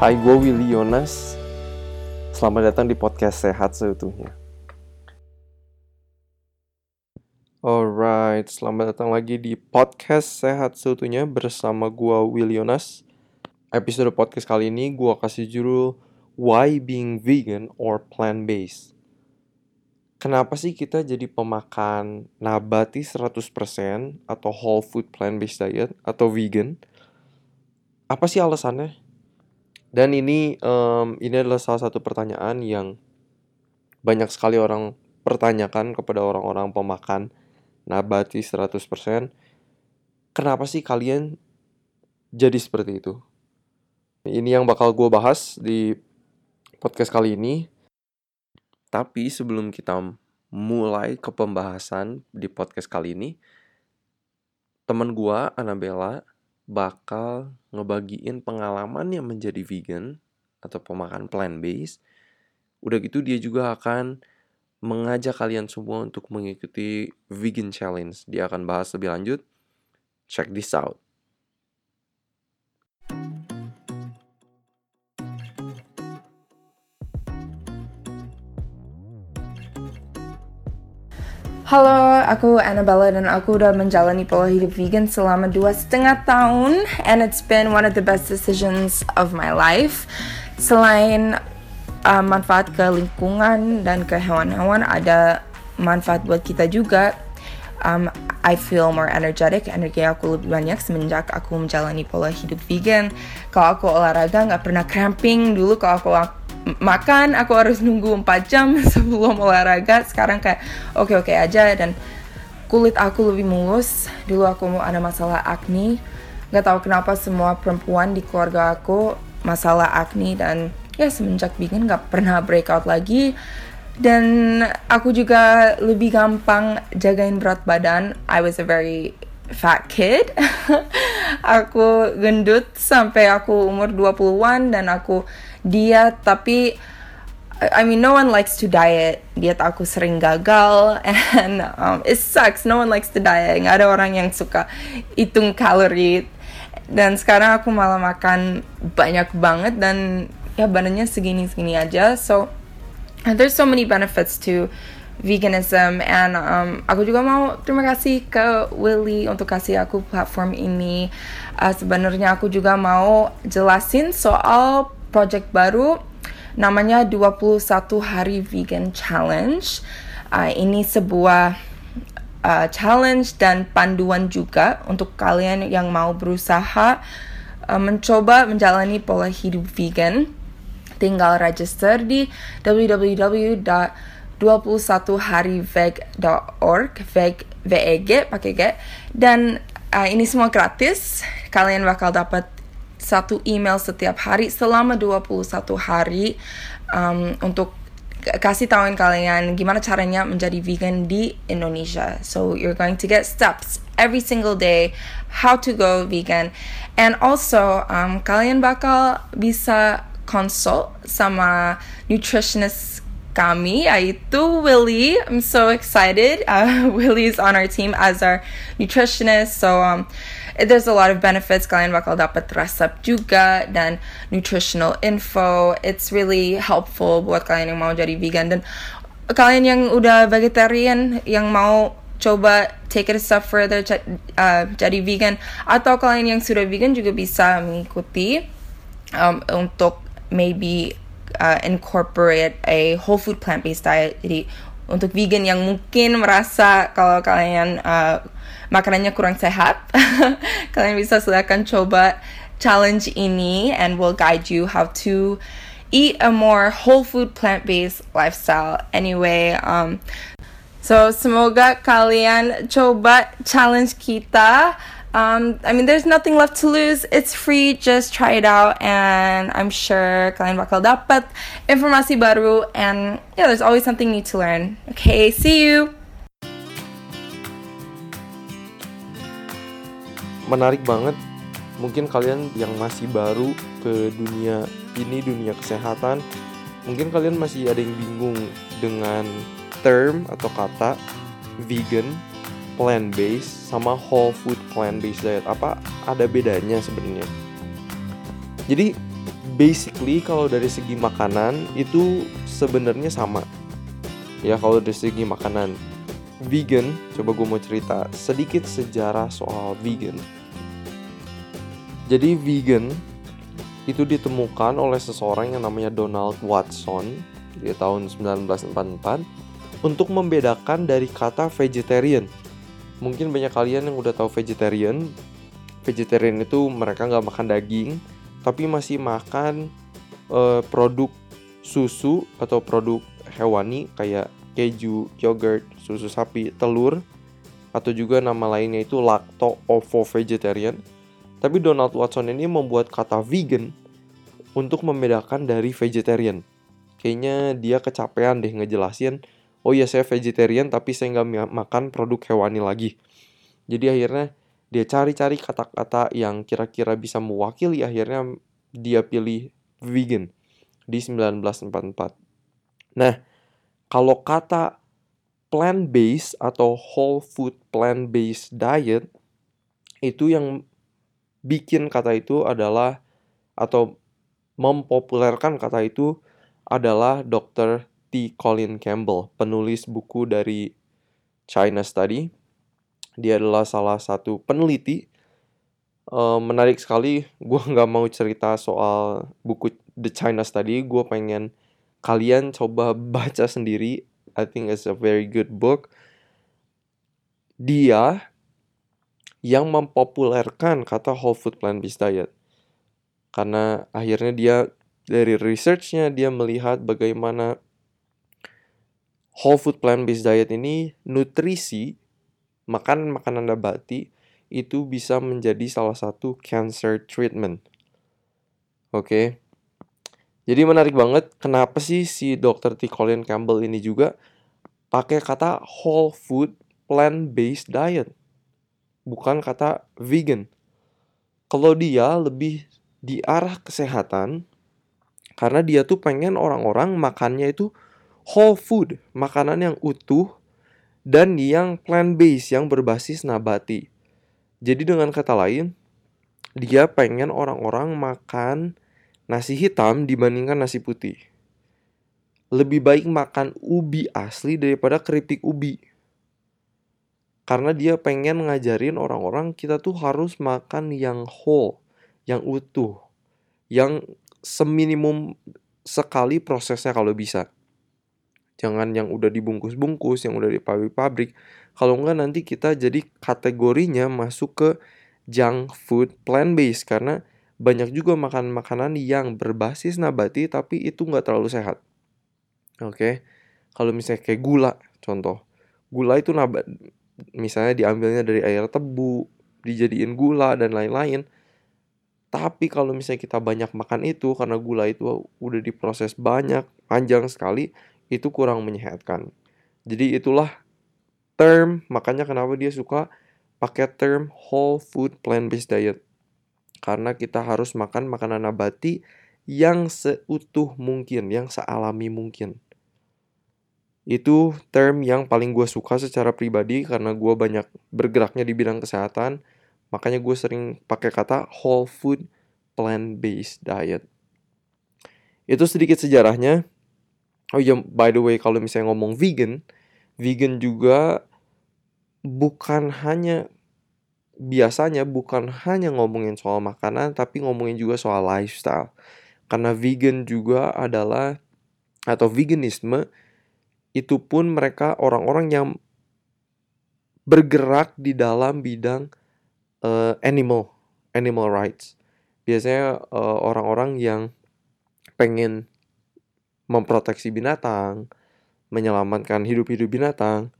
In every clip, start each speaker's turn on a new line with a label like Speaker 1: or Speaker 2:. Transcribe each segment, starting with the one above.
Speaker 1: Hai, gue Willy Yonas. Selamat datang di podcast Sehat Seutuhnya. Alright, selamat datang lagi di podcast Sehat Seutuhnya bersama gue Willy Yonas. Episode podcast kali ini gue kasih judul Why Being Vegan or Plant-Based. Kenapa sih kita jadi pemakan nabati 100% atau whole food plant-based diet atau vegan? Apa sih alasannya? Dan ini um, ini adalah salah satu pertanyaan yang banyak sekali orang pertanyakan kepada orang-orang pemakan nabati 100%. Kenapa sih kalian jadi seperti itu? Ini yang bakal gue bahas di podcast kali ini. Tapi sebelum kita mulai ke pembahasan di podcast kali ini, teman gue, Annabella, bakal ngebagiin pengalaman yang menjadi vegan atau pemakan plant-based. Udah gitu dia juga akan mengajak kalian semua untuk mengikuti vegan challenge. Dia akan bahas lebih lanjut. Check this out.
Speaker 2: Halo, aku Annabella dan aku udah menjalani pola hidup vegan selama dua setengah tahun and it's been one of the best decisions of my life. Selain uh, manfaat ke lingkungan dan ke hewan-hewan, ada manfaat buat kita juga. Um, I feel more energetic, energi aku lebih banyak semenjak aku menjalani pola hidup vegan. Kalau aku olahraga nggak pernah cramping dulu kalau aku makan aku harus nunggu 4 jam sebelum olahraga. Sekarang kayak oke okay, oke okay aja. Dan kulit aku lebih mulus. Dulu aku mau ada masalah acne. Nggak tahu kenapa semua perempuan di keluarga aku masalah acne. Dan ya semenjak vegan nggak pernah breakout lagi. Dan aku juga lebih gampang jagain berat badan. I was a very fat kid. Aku gendut sampai aku umur 20-an dan aku diet tapi I mean no one likes to diet. Diet aku sering gagal. And um, it sucks. No one likes to diet. Nggak ada orang yang suka hitung kalori. Dan sekarang aku malah makan banyak banget dan ya badannya segini segini aja. So there's so many benefits to veganism. And um, aku juga mau terima kasih ke Willy untuk kasih aku platform ini. Uh, sebenarnya aku juga mau jelasin soal project baru namanya 21 hari vegan challenge. Uh, ini sebuah uh, challenge dan panduan juga untuk kalian yang mau berusaha uh, mencoba menjalani pola hidup vegan. Tinggal register di www.21hariveg.org, veg, VEG pakai G dan uh, ini semua gratis. Kalian bakal dapat satu email setiap hari selama 21 hari um, untuk kasih tahuin kalian gimana caranya menjadi vegan di Indonesia. So you're going to get steps every single day how to go vegan and also um, kalian bakal bisa consult sama nutritionist kami yaitu Willy. I'm so excited. Uh, Willy's on our team as our nutritionist. So um, there's a lot of benefits. Kalian bakal dapat resep juga dan nutritional info. It's really helpful buat kalian yang mau jadi vegan. Dan kalian yang udah vegetarian yang mau coba take it a step further uh, jadi vegan atau kalian yang sudah vegan juga bisa mengikuti um, untuk maybe uh, incorporate a whole food plant based diet. Jadi untuk vegan yang mungkin merasa kalau kalian uh, makanannya kurang sehat, kalian bisa silakan coba challenge ini and will guide you how to eat a more whole food plant based lifestyle. Anyway, um, so semoga kalian coba challenge kita. Um, I mean, there's nothing left to lose. It's free. Just try it out, and I'm sure kalian bakal dapat informasi baru. And yeah, there's always something new to learn. Okay, see you.
Speaker 1: Menarik banget. Mungkin kalian yang masih baru ke dunia ini, dunia kesehatan, mungkin kalian masih ada yang bingung dengan term atau kata vegan plant based sama whole food plant based diet apa ada bedanya sebenarnya jadi basically kalau dari segi makanan itu sebenarnya sama. Ya kalau dari segi makanan vegan, coba gue mau cerita sedikit sejarah soal vegan. Jadi vegan itu ditemukan oleh seseorang yang namanya Donald Watson di tahun 1944 untuk membedakan dari kata vegetarian. Mungkin banyak kalian yang udah tahu vegetarian. Vegetarian itu mereka nggak makan daging, tapi masih makan uh, produk susu atau produk hewani kayak keju, yogurt, susu sapi, telur, atau juga nama lainnya itu lacto-ovo vegetarian. Tapi Donald Watson ini membuat kata vegan untuk membedakan dari vegetarian. Kayaknya dia kecapean deh ngejelasin, oh ya saya vegetarian tapi saya nggak makan produk hewani lagi. Jadi akhirnya dia cari-cari kata-kata yang kira-kira bisa mewakili akhirnya dia pilih vegan di 1944. Nah, kalau kata plant-based atau whole food plant-based diet itu yang bikin kata itu adalah atau mempopulerkan kata itu adalah Dr. T. Colin Campbell, penulis buku dari China Study. Dia adalah salah satu peneliti. Uh, menarik sekali, gue nggak mau cerita soal buku The China Study. Gue pengen kalian coba baca sendiri. I think it's a very good book. Dia yang mempopulerkan kata whole food plant based diet. Karena akhirnya dia dari researchnya dia melihat bagaimana whole food plant based diet ini nutrisi makanan-makanan nabati itu bisa menjadi salah satu cancer treatment. Oke. Okay? Jadi menarik banget kenapa sih si Dr. T. Colin Campbell ini juga pakai kata whole food plant based diet. Bukan kata vegan. Kalau dia lebih di arah kesehatan karena dia tuh pengen orang-orang makannya itu whole food, makanan yang utuh dan yang plant based yang berbasis nabati. Jadi dengan kata lain, dia pengen orang-orang makan nasi hitam dibandingkan nasi putih. Lebih baik makan ubi asli daripada keripik ubi. Karena dia pengen ngajarin orang-orang kita tuh harus makan yang whole, yang utuh, yang seminimum sekali prosesnya kalau bisa. Jangan yang udah dibungkus-bungkus, yang udah di pabrik-pabrik. Kalau enggak nanti kita jadi kategorinya masuk ke junk food plant based karena banyak juga makanan-makanan yang berbasis nabati tapi itu nggak terlalu sehat. Oke, okay? kalau misalnya kayak gula, contoh, gula itu nabat, misalnya diambilnya dari air tebu, dijadiin gula dan lain-lain. Tapi kalau misalnya kita banyak makan itu karena gula itu udah diproses banyak, panjang sekali, itu kurang menyehatkan. Jadi itulah term, makanya kenapa dia suka pakai term whole food plant based diet karena kita harus makan makanan nabati yang seutuh mungkin, yang sealami mungkin. Itu term yang paling gue suka secara pribadi karena gue banyak bergeraknya di bidang kesehatan. Makanya gue sering pakai kata whole food plant-based diet. Itu sedikit sejarahnya. Oh ya, by the way, kalau misalnya ngomong vegan, vegan juga bukan hanya biasanya bukan hanya ngomongin soal makanan tapi ngomongin juga soal lifestyle. Karena vegan juga adalah atau veganisme itu pun mereka orang-orang yang bergerak di dalam bidang uh, animal animal rights. Biasanya eh, orang-orang yang pengen memproteksi binatang, menyelamatkan hidup-hidup binatang,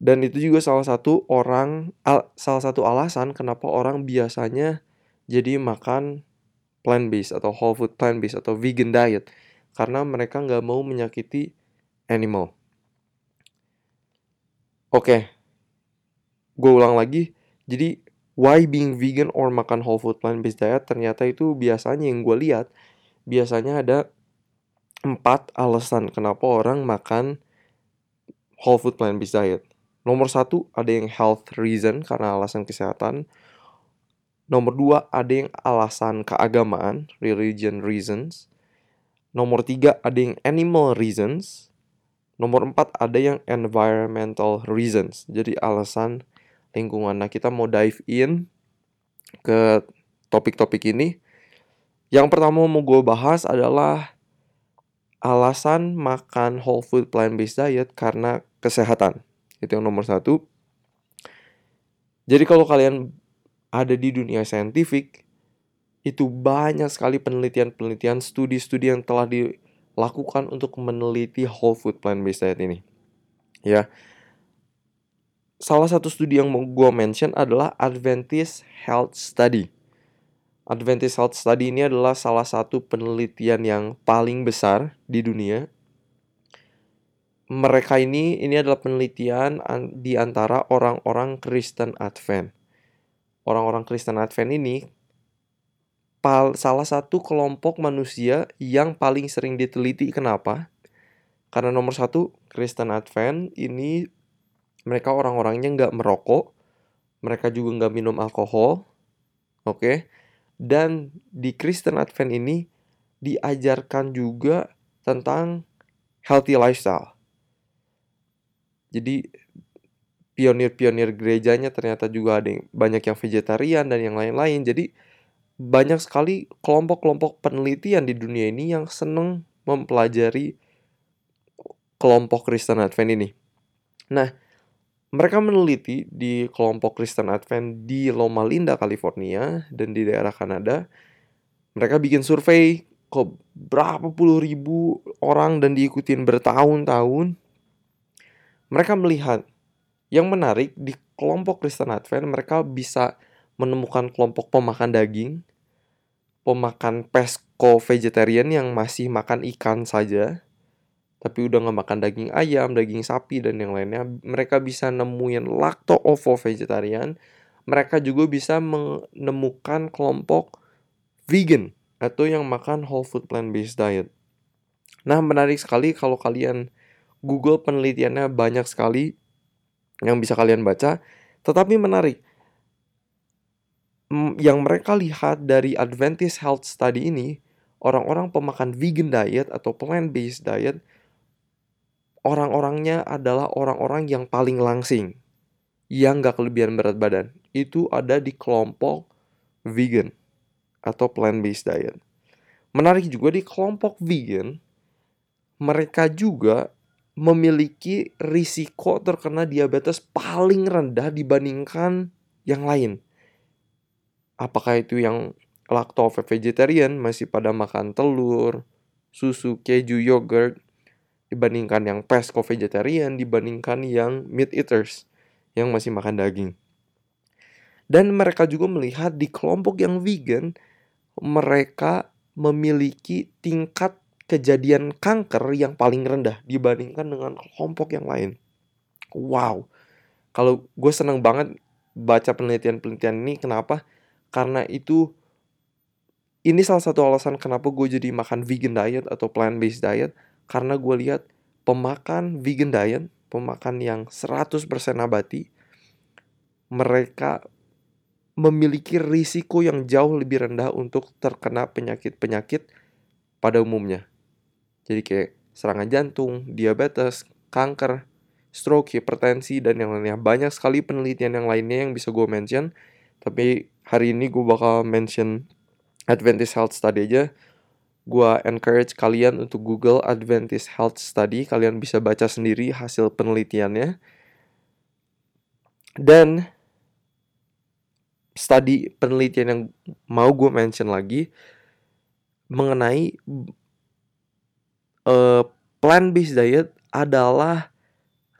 Speaker 1: dan itu juga salah satu orang al, salah satu alasan kenapa orang biasanya jadi makan plant based atau whole food plant based atau vegan diet karena mereka nggak mau menyakiti animal. Oke, okay. gue ulang lagi. Jadi why being vegan or makan whole food plant based diet ternyata itu biasanya yang gue lihat biasanya ada empat alasan kenapa orang makan whole food plant based diet. Nomor satu ada yang health reason karena alasan kesehatan. Nomor dua, ada yang alasan keagamaan, religion reasons. Nomor tiga, ada yang animal reasons. Nomor empat, ada yang environmental reasons. Jadi alasan lingkungan. Nah, kita mau dive in ke topik-topik ini. Yang pertama mau gue bahas adalah alasan makan whole food plant-based diet karena kesehatan. Itu yang nomor satu. Jadi kalau kalian ada di dunia saintifik, itu banyak sekali penelitian-penelitian, studi-studi yang telah dilakukan untuk meneliti whole food plant-based diet ini. Ya, salah satu studi yang mau gue mention adalah Adventist Health Study. Adventist Health Study ini adalah salah satu penelitian yang paling besar di dunia. Mereka ini ini adalah penelitian di antara orang-orang Kristen Advent orang-orang Kristen Advent ini salah satu kelompok manusia yang paling sering diteliti. Kenapa? Karena nomor satu Kristen Advent ini mereka orang-orangnya nggak merokok, mereka juga nggak minum alkohol, oke? Okay? Dan di Kristen Advent ini diajarkan juga tentang healthy lifestyle. Jadi pionir-pionir gerejanya ternyata juga ada yang banyak yang vegetarian dan yang lain-lain. Jadi banyak sekali kelompok-kelompok penelitian di dunia ini yang seneng mempelajari kelompok Kristen Advent ini. Nah, mereka meneliti di kelompok Kristen Advent di Loma Linda, California, dan di daerah Kanada. Mereka bikin survei ke berapa puluh ribu orang dan diikutin bertahun-tahun. Mereka melihat yang menarik di kelompok Kristen Advent mereka bisa menemukan kelompok pemakan daging, pemakan pesco vegetarian yang masih makan ikan saja, tapi udah nggak makan daging ayam, daging sapi dan yang lainnya. Mereka bisa nemuin lacto ovo vegetarian. Mereka juga bisa menemukan kelompok vegan atau yang makan whole food plant based diet. Nah, menarik sekali kalau kalian Google penelitiannya banyak sekali yang bisa kalian baca, tetapi menarik. Yang mereka lihat dari Adventist Health Study ini, orang-orang pemakan vegan diet atau plant-based diet, orang-orangnya adalah orang-orang yang paling langsing, yang gak kelebihan berat badan. Itu ada di kelompok vegan atau plant-based diet. Menarik juga di kelompok vegan, mereka juga memiliki risiko terkena diabetes paling rendah dibandingkan yang lain. Apakah itu yang lacto vegetarian masih pada makan telur, susu, keju, yogurt dibandingkan yang pesco vegetarian dibandingkan yang meat eaters yang masih makan daging. Dan mereka juga melihat di kelompok yang vegan mereka memiliki tingkat kejadian kanker yang paling rendah dibandingkan dengan kelompok yang lain. Wow, kalau gue seneng banget baca penelitian-penelitian ini, kenapa? Karena itu ini salah satu alasan kenapa gue jadi makan vegan diet atau plant-based diet karena gue lihat pemakan vegan diet, pemakan yang 100% nabati, mereka memiliki risiko yang jauh lebih rendah untuk terkena penyakit-penyakit pada umumnya. Jadi kayak serangan jantung, diabetes, kanker, stroke, hipertensi, dan yang lainnya. Banyak sekali penelitian yang lainnya yang bisa gue mention. Tapi hari ini gue bakal mention Adventist Health Study aja. Gue encourage kalian untuk Google Adventist Health Study. Kalian bisa baca sendiri hasil penelitiannya. Dan study penelitian yang mau gue mention lagi mengenai uh, plant-based diet adalah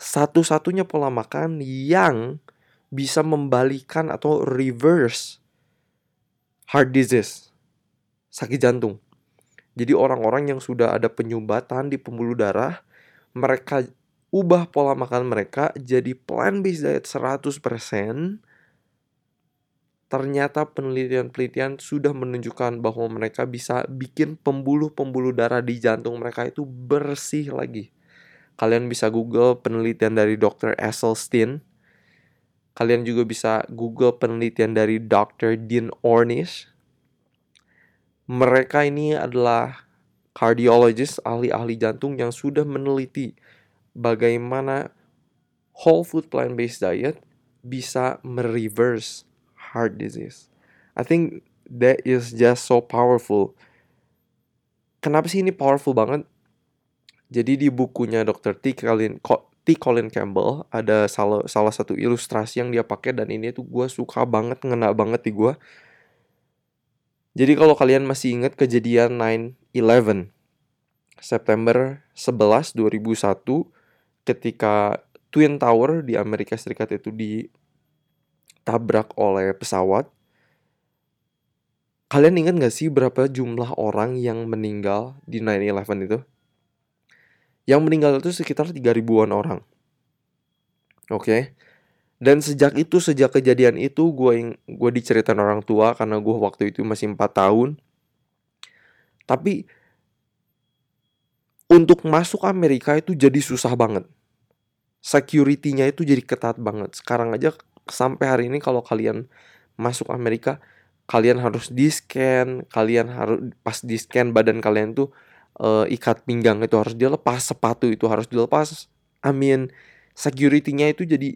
Speaker 1: satu-satunya pola makan yang bisa membalikan atau reverse heart disease, sakit jantung. Jadi orang-orang yang sudah ada penyumbatan di pembuluh darah, mereka ubah pola makan mereka jadi plant-based diet 100% ternyata penelitian-penelitian sudah menunjukkan bahwa mereka bisa bikin pembuluh-pembuluh darah di jantung mereka itu bersih lagi. Kalian bisa Google penelitian dari Dr. Esselstyn. Kalian juga bisa Google penelitian dari Dr. Dean Ornish. Mereka ini adalah cardiologist, ahli-ahli jantung yang sudah meneliti bagaimana whole food plant-based diet bisa mereverse heart disease. I think that is just so powerful. Kenapa sih ini powerful banget? Jadi di bukunya Dr. T. Colin, T. Colin Campbell ada salah, salah satu ilustrasi yang dia pakai dan ini tuh gue suka banget, ngena banget di gue. Jadi kalau kalian masih ingat kejadian 9-11 September 11 2001 ketika Twin Tower di Amerika Serikat itu ditabrak oleh pesawat. Kalian ingat gak sih berapa jumlah orang yang meninggal di 9-11 itu? Yang meninggal itu sekitar 3 ribuan orang. Oke. Okay? Dan sejak itu, sejak kejadian itu, gue gue diceritain orang tua karena gue waktu itu masih 4 tahun. Tapi untuk masuk Amerika itu jadi susah banget security-nya itu jadi ketat banget. Sekarang aja sampai hari ini kalau kalian masuk Amerika, kalian harus di-scan, kalian harus pas di-scan badan kalian tuh uh, ikat pinggang itu harus dilepas, sepatu itu harus dilepas. I mean, security-nya itu jadi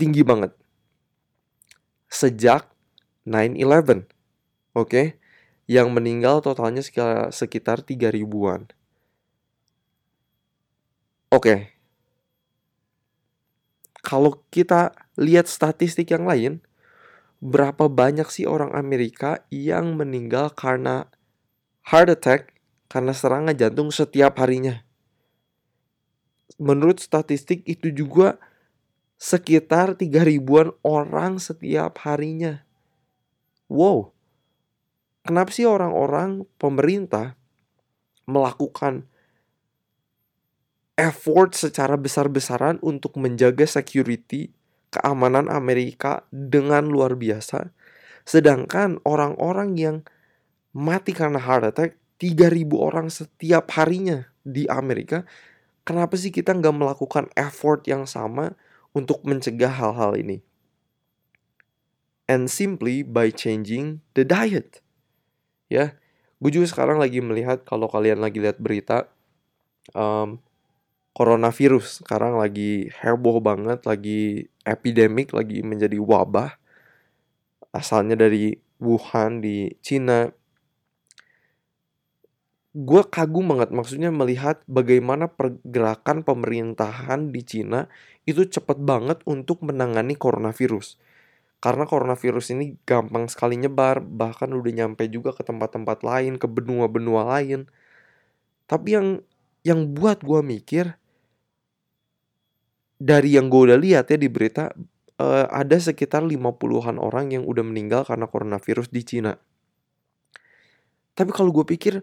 Speaker 1: tinggi banget. Sejak 9/11. Oke. Okay? Yang meninggal totalnya sekitar sekitar 3 ribuan. Oke, okay, kalau kita lihat statistik yang lain, berapa banyak sih orang Amerika yang meninggal karena heart attack, karena serangan jantung setiap harinya? Menurut statistik itu juga sekitar 3 ribuan orang setiap harinya. Wow, kenapa sih orang-orang pemerintah melakukan effort secara besar-besaran untuk menjaga security keamanan Amerika dengan luar biasa. Sedangkan orang-orang yang mati karena heart attack 3000 orang setiap harinya di Amerika. Kenapa sih kita nggak melakukan effort yang sama untuk mencegah hal-hal ini? And simply by changing the diet. Ya, gue juga sekarang lagi melihat kalau kalian lagi lihat berita, um, coronavirus sekarang lagi heboh banget, lagi epidemik, lagi menjadi wabah. Asalnya dari Wuhan di Cina. Gue kagum banget maksudnya melihat bagaimana pergerakan pemerintahan di Cina itu cepet banget untuk menangani coronavirus. Karena coronavirus ini gampang sekali nyebar, bahkan udah nyampe juga ke tempat-tempat lain, ke benua-benua lain. Tapi yang yang buat gue mikir, dari yang gue udah lihat ya di berita uh, ada sekitar 50-an orang yang udah meninggal karena coronavirus di Cina. Tapi kalau gue pikir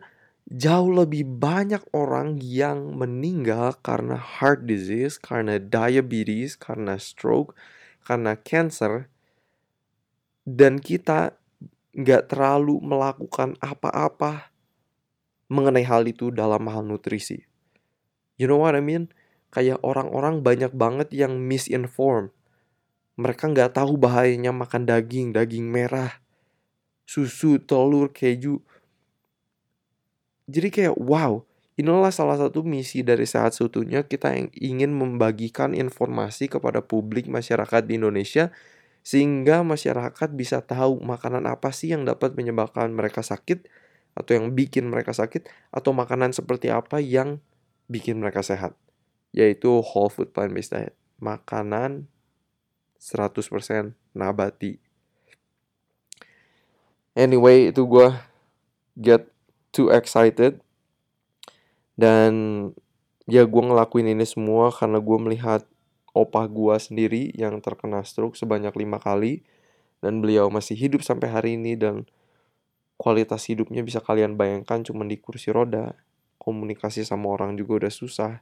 Speaker 1: jauh lebih banyak orang yang meninggal karena heart disease, karena diabetes, karena stroke, karena cancer, dan kita nggak terlalu melakukan apa-apa mengenai hal itu dalam hal nutrisi. You know what I mean? kayak orang-orang banyak banget yang misinform. Mereka nggak tahu bahayanya makan daging, daging merah, susu, telur, keju. Jadi kayak wow, inilah salah satu misi dari Sehat Seutuhnya kita yang ingin membagikan informasi kepada publik masyarakat di Indonesia sehingga masyarakat bisa tahu makanan apa sih yang dapat menyebabkan mereka sakit atau yang bikin mereka sakit atau makanan seperti apa yang bikin mereka sehat yaitu whole food plant based diet. Makanan 100% nabati. Anyway, itu gue get too excited. Dan ya gue ngelakuin ini semua karena gue melihat opah gue sendiri yang terkena stroke sebanyak lima kali. Dan beliau masih hidup sampai hari ini dan kualitas hidupnya bisa kalian bayangkan cuma di kursi roda. Komunikasi sama orang juga udah susah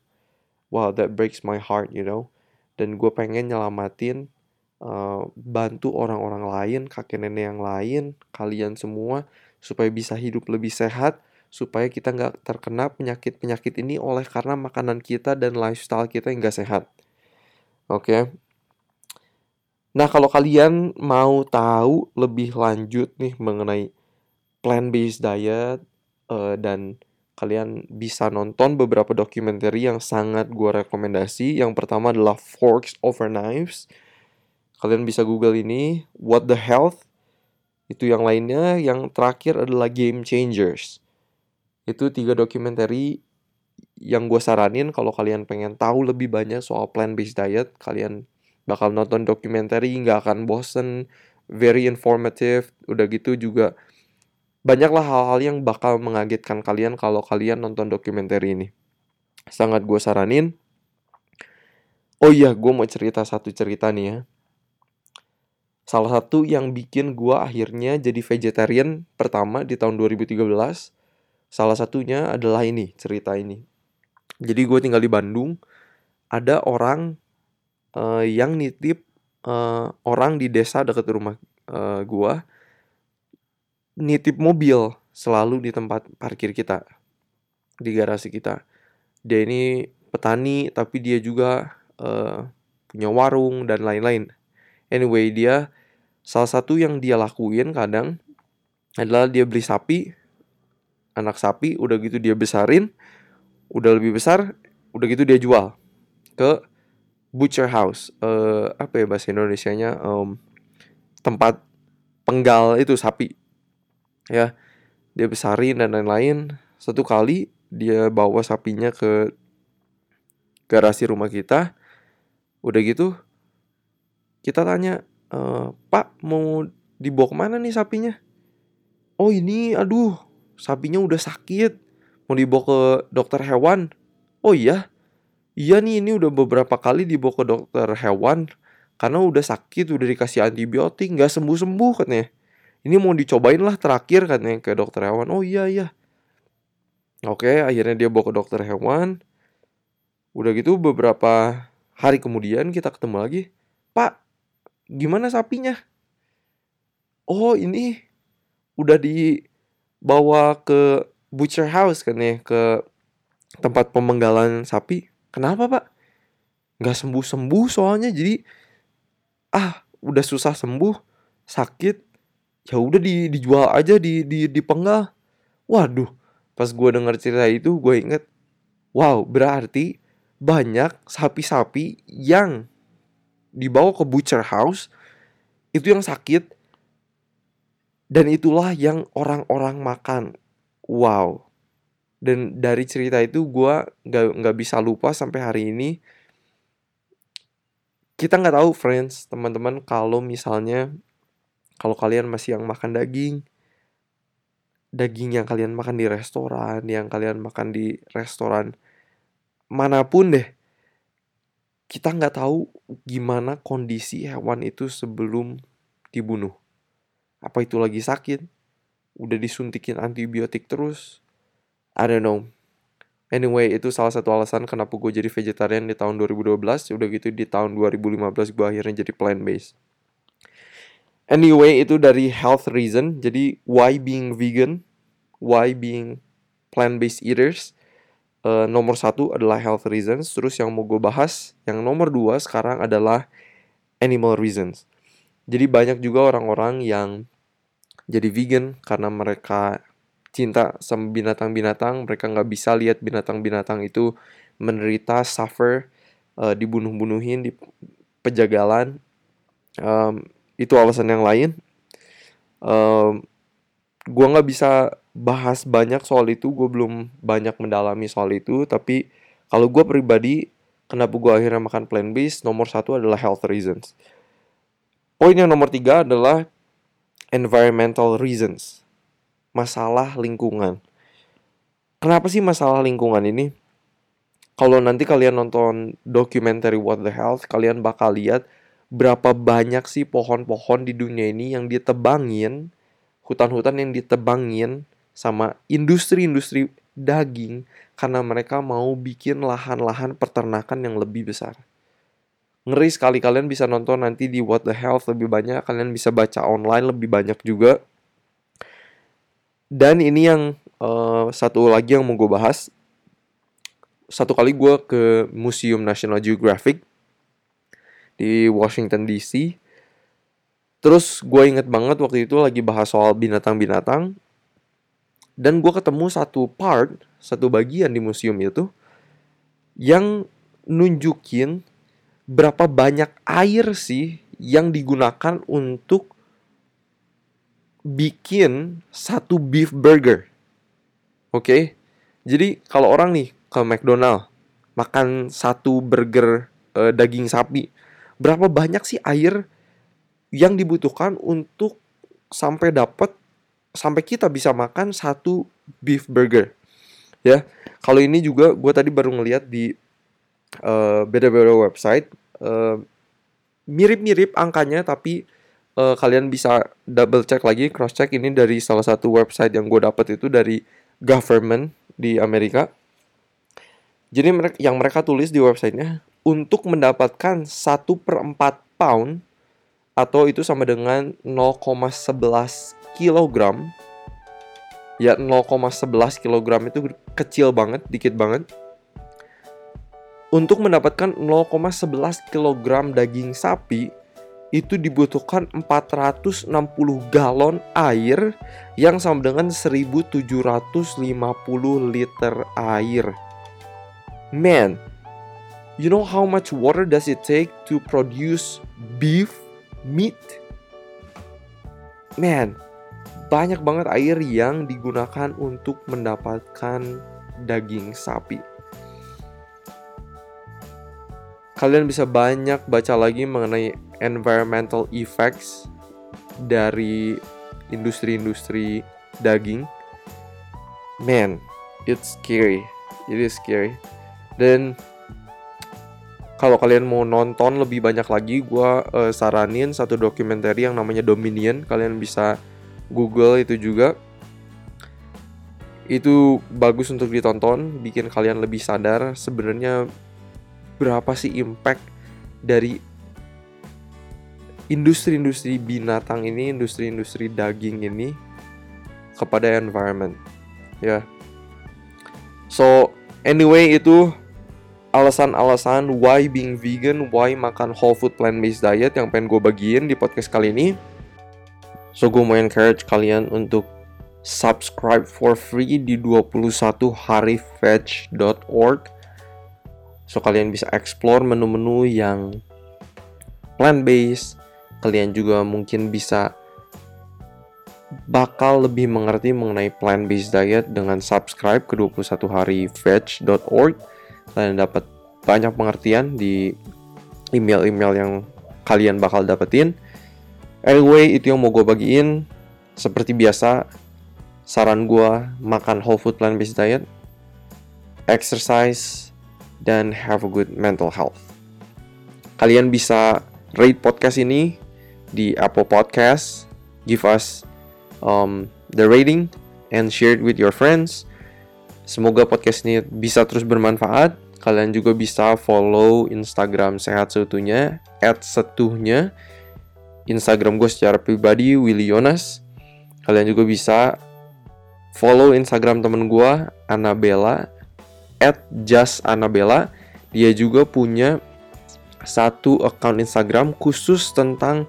Speaker 1: wow that breaks my heart you know dan gue pengen nyelamatin uh, bantu orang-orang lain kakek nenek yang lain kalian semua supaya bisa hidup lebih sehat supaya kita nggak terkena penyakit-penyakit ini oleh karena makanan kita dan lifestyle kita yang nggak sehat oke okay? Nah, kalau kalian mau tahu lebih lanjut nih mengenai plant-based diet uh, dan kalian bisa nonton beberapa dokumenter yang sangat gue rekomendasi. Yang pertama adalah Forks Over Knives. Kalian bisa Google ini, What the Health. Itu yang lainnya. Yang terakhir adalah Game Changers. Itu tiga dokumenter yang gue saranin kalau kalian pengen tahu lebih banyak soal plant-based diet, kalian bakal nonton dokumenter nggak akan bosen, very informative. Udah gitu juga banyaklah hal-hal yang bakal mengagetkan kalian kalau kalian nonton dokumenter ini. Sangat gue saranin. Oh iya, gue mau cerita satu cerita nih ya. Salah satu yang bikin gue akhirnya jadi vegetarian pertama di tahun 2013. Salah satunya adalah ini, cerita ini. Jadi gue tinggal di Bandung. Ada orang uh, yang nitip uh, orang di desa dekat rumah uh, gue nitip mobil selalu di tempat parkir kita di garasi kita dia ini petani tapi dia juga uh, punya warung dan lain-lain anyway dia salah satu yang dia lakuin kadang adalah dia beli sapi anak sapi udah gitu dia besarin udah lebih besar udah gitu dia jual ke butcher house uh, apa ya bahasa Indonesia nya um, tempat penggal itu sapi. Ya dia besarin dan lain-lain. Satu kali dia bawa sapinya ke garasi rumah kita. Udah gitu kita tanya e, pak mau dibawa ke mana nih sapinya? Oh ini aduh sapinya udah sakit. Mau dibawa ke dokter hewan? Oh iya. Iya nih ini udah beberapa kali dibawa ke dokter hewan. Karena udah sakit udah dikasih antibiotik nggak sembuh sembuh katanya. Ini mau dicobain lah terakhir katanya ke dokter hewan. Oh iya iya. Oke akhirnya dia bawa ke dokter hewan. Udah gitu beberapa hari kemudian kita ketemu lagi. Pak gimana sapinya? Oh ini udah dibawa ke butcher house kan ya? Ke tempat pemenggalan sapi. Kenapa pak? Nggak sembuh sembuh soalnya jadi ah udah susah sembuh sakit. Ya udah di, dijual aja di di di penggal waduh pas gue denger cerita itu gue inget wow berarti banyak sapi-sapi yang dibawa ke butcher house itu yang sakit. Dan itulah yang orang-orang makan. Wow. Dan dari cerita itu gue nggak nggak bisa lupa sampai hari ini. Kita nggak tahu friends teman-teman kalau misalnya kalau kalian masih yang makan daging daging yang kalian makan di restoran yang kalian makan di restoran mana pun deh kita nggak tahu gimana kondisi hewan itu sebelum dibunuh apa itu lagi sakit udah disuntikin antibiotik terus I don't know Anyway, itu salah satu alasan kenapa gue jadi vegetarian di tahun 2012. Udah gitu di tahun 2015 gue akhirnya jadi plant-based. Anyway, itu dari health reason. Jadi, why being vegan? Why being plant-based eaters? Uh, nomor satu adalah health reasons. Terus yang mau gue bahas, yang nomor dua sekarang adalah animal reasons. Jadi banyak juga orang-orang yang jadi vegan karena mereka cinta sama binatang-binatang. Mereka nggak bisa lihat binatang-binatang itu menderita, suffer, uh, dibunuh-bunuhin di pejagalan. Um, itu alasan yang lain um, gue nggak bisa bahas banyak soal itu gue belum banyak mendalami soal itu tapi kalau gue pribadi kenapa gue akhirnya makan plant based nomor satu adalah health reasons. Poin yang nomor tiga adalah environmental reasons. Masalah lingkungan. Kenapa sih masalah lingkungan ini? Kalau nanti kalian nonton dokumenter What the Health kalian bakal lihat berapa banyak sih pohon-pohon di dunia ini yang ditebangin, hutan-hutan yang ditebangin sama industri-industri daging karena mereka mau bikin lahan-lahan peternakan yang lebih besar. Ngeri sekali kalian bisa nonton nanti di What the Health lebih banyak, kalian bisa baca online lebih banyak juga. Dan ini yang uh, satu lagi yang mau gue bahas. Satu kali gue ke Museum National Geographic di Washington DC Terus gue inget banget waktu itu lagi bahas soal binatang-binatang. Dan gue ketemu satu part, satu bagian di museum itu. Yang nunjukin berapa banyak air sih yang digunakan untuk bikin satu beef burger. Oke. Okay? Jadi kalau orang nih ke McDonald makan satu burger uh, daging sapi, berapa banyak sih air yang dibutuhkan untuk sampai dapat sampai kita bisa makan satu beef burger. Ya kalau ini juga gue tadi baru ngeliat di uh, beda-beda website uh, mirip-mirip angkanya tapi uh, kalian bisa double check lagi cross check. Ini dari salah satu website yang gue dapat itu dari government di Amerika. Jadi mereka yang mereka tulis di websitenya untuk mendapatkan satu per 4 pound atau itu sama dengan 0,11 kg ya 0,11 kg itu kecil banget dikit banget untuk mendapatkan 0,11 kg daging sapi itu dibutuhkan 460 galon air yang sama dengan 1750 liter air. Man, you know how much water does it take to produce beef meat. Man, banyak banget air yang digunakan untuk mendapatkan daging sapi. Kalian bisa banyak baca lagi mengenai environmental effects dari industri-industri daging. Man, it's scary. It is scary. Dan kalau kalian mau nonton lebih banyak lagi, gue uh, saranin satu dokumenter yang namanya Dominion. Kalian bisa Google itu juga. Itu bagus untuk ditonton, bikin kalian lebih sadar sebenarnya berapa sih impact dari industri-industri binatang ini, industri-industri daging ini kepada environment. Ya. Yeah. So, anyway itu alasan-alasan why being vegan, why makan whole food plant-based diet yang pengen gue bagiin di podcast kali ini. So gue mau encourage kalian untuk subscribe for free di 21hariveg.org So kalian bisa explore menu-menu yang plant-based. Kalian juga mungkin bisa bakal lebih mengerti mengenai plant-based diet dengan subscribe ke 21hariveg.org kalian dapat banyak pengertian di email-email yang kalian bakal dapetin. Anyway, itu yang mau gue bagiin. Seperti biasa, saran gue makan whole food plant-based diet, exercise, dan have a good mental health. Kalian bisa rate podcast ini di Apple Podcast, give us um, the rating, and share it with your friends. Semoga podcast ini bisa terus bermanfaat. Kalian juga bisa follow Instagram Sehat Seutuhnya, at setuhnya. Instagram gue secara pribadi, Willy Yonas. Kalian juga bisa follow Instagram temen gue, Annabella, at just Annabella. Dia juga punya satu account Instagram khusus tentang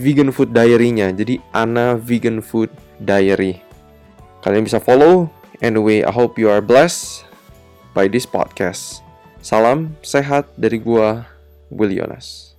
Speaker 1: vegan food diary-nya. Jadi Anna Vegan Food Diary. Kalian bisa follow Anyway, I hope you are blessed by this podcast. Salam sehat dari gua, Willy Yonas.